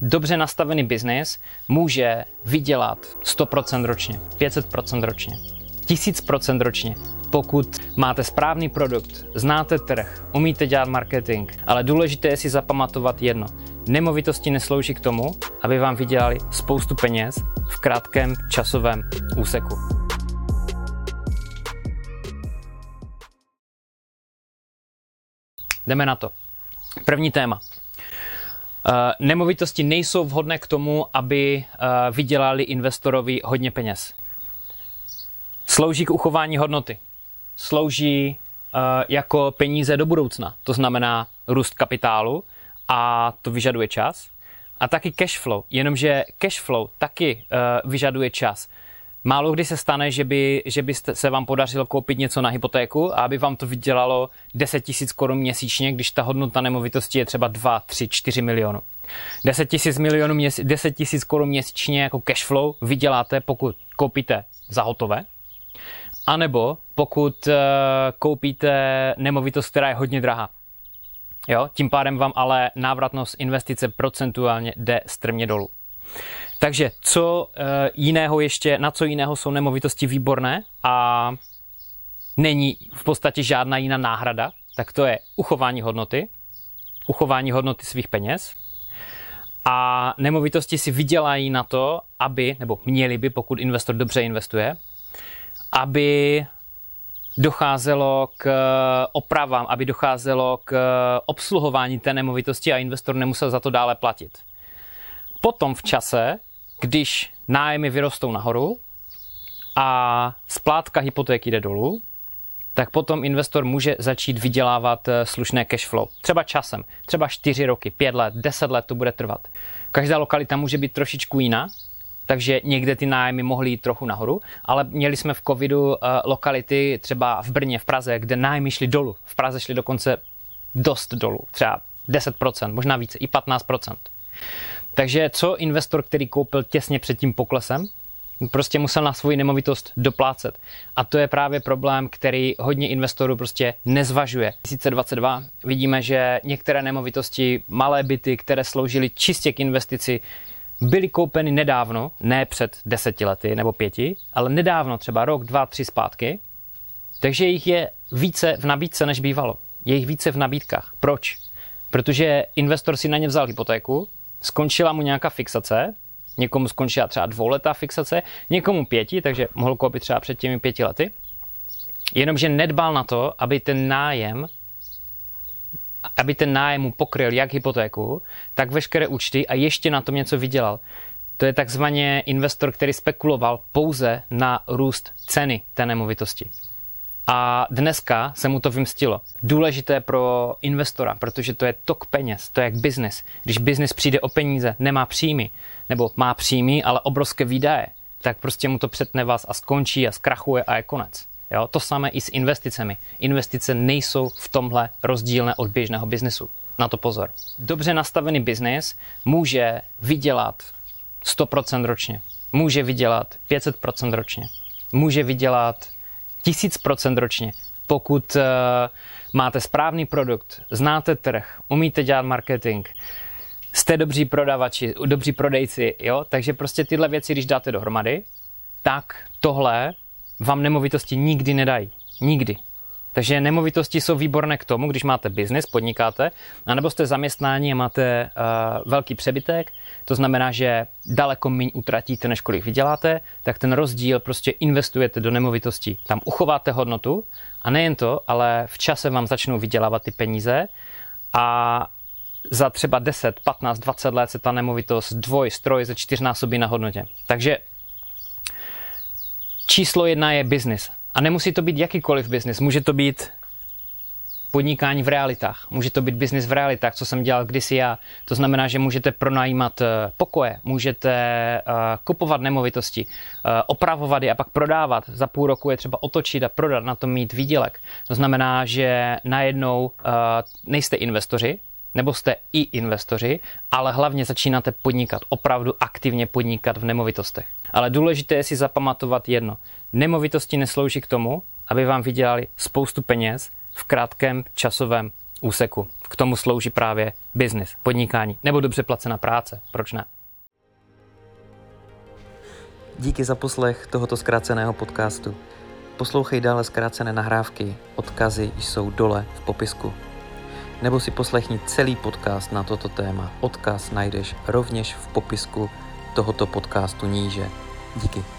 Dobře nastavený biznis může vydělat 100% ročně, 500% ročně, 1000% ročně, pokud máte správný produkt, znáte trh, umíte dělat marketing, ale důležité je si zapamatovat jedno. Nemovitosti neslouží k tomu, aby vám vydělali spoustu peněz v krátkém časovém úseku. Jdeme na to. První téma. Uh, nemovitosti nejsou vhodné k tomu, aby uh, vydělali investorovi hodně peněz. Slouží k uchování hodnoty. Slouží uh, jako peníze do budoucna. To znamená růst kapitálu a to vyžaduje čas. A taky cash flow. Jenomže cash flow taky vyžaduje čas. Málo kdy se stane, že by, že by se vám podařilo koupit něco na hypotéku a aby vám to vydělalo 10 tisíc korun měsíčně, když ta hodnota nemovitosti je třeba 2, 3, 4 milionů. 10 tisíc milionů měsíc, 10 tisíc korun měsíčně jako cash flow vyděláte, pokud koupíte za hotové, anebo pokud uh, koupíte nemovitost, která je hodně drahá. Jo? Tím pádem vám ale návratnost investice procentuálně jde strmě dolů. Takže co uh, jiného ještě, na co jiného jsou nemovitosti výborné a není v podstatě žádná jiná náhrada, tak to je uchování hodnoty, uchování hodnoty svých peněz. A nemovitosti si vydělají na to, aby, nebo měli by, pokud investor dobře investuje, aby docházelo k opravám, aby docházelo k obsluhování té nemovitosti a investor nemusel za to dále platit. Potom v čase když nájmy vyrostou nahoru a splátka hypotéky jde dolů, tak potom investor může začít vydělávat eh, slušné cash flow. Třeba časem, třeba 4 roky, 5 let, 10 let to bude trvat. Každá lokalita může být trošičku jiná, takže někde ty nájmy mohly jít trochu nahoru, ale měli jsme v covidu uh, lokality třeba v Brně, v Praze, kde nájmy šly dolů. V Praze šly dokonce dost dolů, třeba 10%, možná více, i 15%. Takže co investor, který koupil těsně před tím poklesem, prostě musel na svoji nemovitost doplácet. A to je právě problém, který hodně investorů prostě nezvažuje. 2022 vidíme, že některé nemovitosti, malé byty, které sloužily čistě k investici, byly koupeny nedávno, ne před deseti lety nebo pěti, ale nedávno, třeba rok, dva, tři zpátky. Takže jich je více v nabídce, než bývalo. Je jich více v nabídkách. Proč? Protože investor si na ně vzal hypotéku, skončila mu nějaká fixace, někomu skončila třeba dvouletá fixace, někomu pěti, takže mohl koupit třeba před těmi pěti lety, jenomže nedbal na to, aby ten nájem aby ten nájem mu pokryl jak hypotéku, tak veškeré účty a ještě na tom něco vydělal. To je takzvaně investor, který spekuloval pouze na růst ceny té nemovitosti. A dneska se mu to vymstilo. Důležité pro investora, protože to je tok peněz, to je jak biznis. Když biznis přijde o peníze, nemá příjmy, nebo má příjmy, ale obrovské výdaje, tak prostě mu to přetne vás a skončí a zkrachuje a je konec. Jo? To samé i s investicemi. Investice nejsou v tomhle rozdílné od běžného biznesu. Na to pozor. Dobře nastavený biznis může vydělat 100% ročně. Může vydělat 500% ročně. Může vydělat tisíc procent ročně. Pokud uh, máte správný produkt, znáte trh, umíte dělat marketing, jste dobří prodavači, dobří prodejci, jo, takže prostě tyhle věci, když dáte dohromady, tak tohle vám nemovitosti nikdy nedají. Nikdy. Takže nemovitosti jsou výborné k tomu, když máte biznis, podnikáte, anebo jste zaměstnání a máte uh, velký přebytek, to znamená, že daleko méně utratíte, než kolik vyděláte, tak ten rozdíl prostě investujete do nemovitostí. Tam uchováte hodnotu a nejen to, ale v čase vám začnou vydělávat ty peníze a za třeba 10, 15, 20 let se ta nemovitost dvoj, stroj ze čtyřnásobí na hodnotě. Takže číslo jedna je business. A nemusí to být jakýkoliv biznis. Může to být podnikání v realitách. Může to být biznis v realitách, co jsem dělal kdysi já. To znamená, že můžete pronajímat eh, pokoje, můžete uh, kupovat nemovitosti, uh, opravovat je a pak prodávat. Za půl roku je třeba otočit a prodat, na tom mít výdělek. To znamená, že najednou nejste investoři, nebo jste i investoři, ale hlavně začínáte podnikat, opravdu aktivně podnikat v nemovitostech. Ale důležité je si zapamatovat jedno. Nemovitosti neslouží k tomu, aby vám vydělali spoustu peněz v krátkém časovém úseku. K tomu slouží právě biznis, podnikání nebo dobře placená práce. Proč ne? Díky za poslech tohoto zkráceného podcastu. Poslouchej dále zkrácené nahrávky, odkazy jsou dole v popisku. Nebo si poslechni celý podcast na toto téma. Odkaz najdeš rovněž v popisku tohoto podcastu níže. Díky.